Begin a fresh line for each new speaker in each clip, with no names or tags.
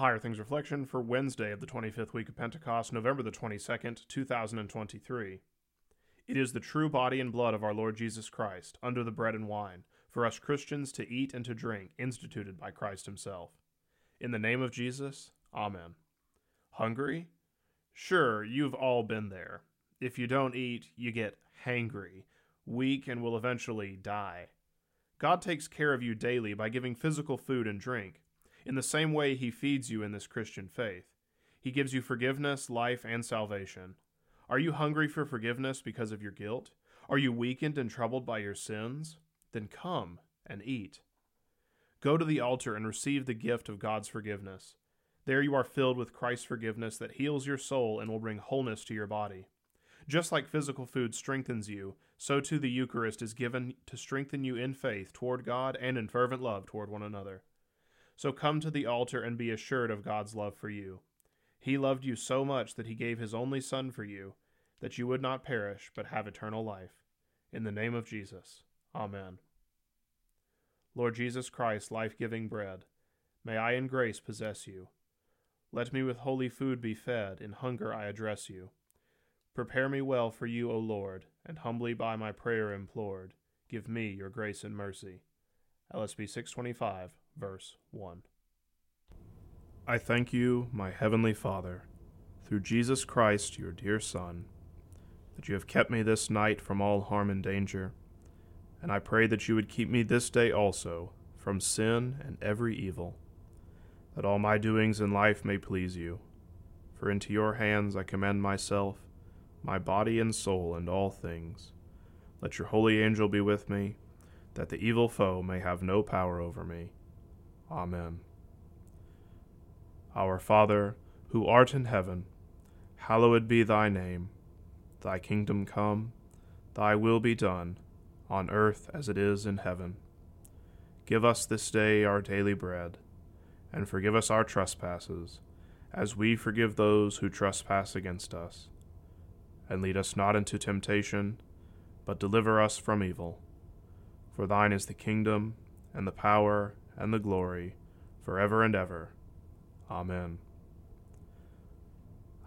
Higher Things Reflection for Wednesday of the 25th week of Pentecost, November the 22nd, 2023. It is the true body and blood of our Lord Jesus Christ, under the bread and wine, for us Christians to eat and to drink, instituted by Christ Himself. In the name of Jesus, Amen. Hungry? Sure, you've all been there. If you don't eat, you get hangry, weak, and will eventually die. God takes care of you daily by giving physical food and drink in the same way, He feeds you in this Christian faith. He gives you forgiveness, life, and salvation. Are you hungry for forgiveness because of your guilt? Are you weakened and troubled by your sins? Then come and eat. Go to the altar and receive the gift of God's forgiveness. There you are filled with Christ's forgiveness that heals your soul and will bring wholeness to your body. Just like physical food strengthens you, so too the Eucharist is given to strengthen you in faith toward God and in fervent love toward one another. So come to the altar and be assured of God's love for you. He loved you so much that he gave his only Son for you, that you would not perish, but have eternal life. In the name of Jesus. Amen. Lord Jesus Christ, life giving bread, may I in grace possess you. Let me with holy food be fed, in hunger I address you. Prepare me well for you, O Lord, and humbly by my prayer implored, give me your grace and mercy. LSB 625 verse 1. I thank you, my heavenly Father, through Jesus Christ, your dear Son, that you have kept me this night from all harm and danger, and I pray that you would keep me this day also from sin and every evil, that all my doings in life may please you. For into your hands I commend myself, my body and soul, and all things. Let your holy angel be with me, that the evil foe may have no power over me. Amen. Our Father, who art in heaven, hallowed be thy name. Thy kingdom come, thy will be done, on earth as it is in heaven. Give us this day our daily bread, and forgive us our trespasses, as we forgive those who trespass against us. And lead us not into temptation, but deliver us from evil. For thine is the kingdom, and the power, and the glory, forever and ever. Amen.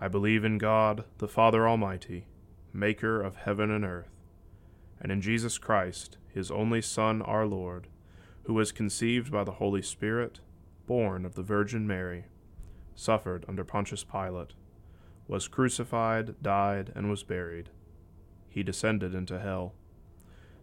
I believe in God, the Father Almighty, maker of heaven and earth, and in Jesus Christ, his only Son, our Lord, who was conceived by the Holy Spirit, born of the Virgin Mary, suffered under Pontius Pilate, was crucified, died, and was buried. He descended into hell.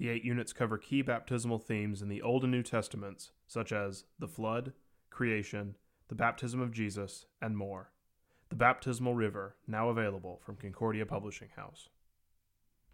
The eight units cover key baptismal themes in the Old and New Testaments, such as the flood, creation, the baptism of Jesus, and more. The Baptismal River, now available from Concordia Publishing House.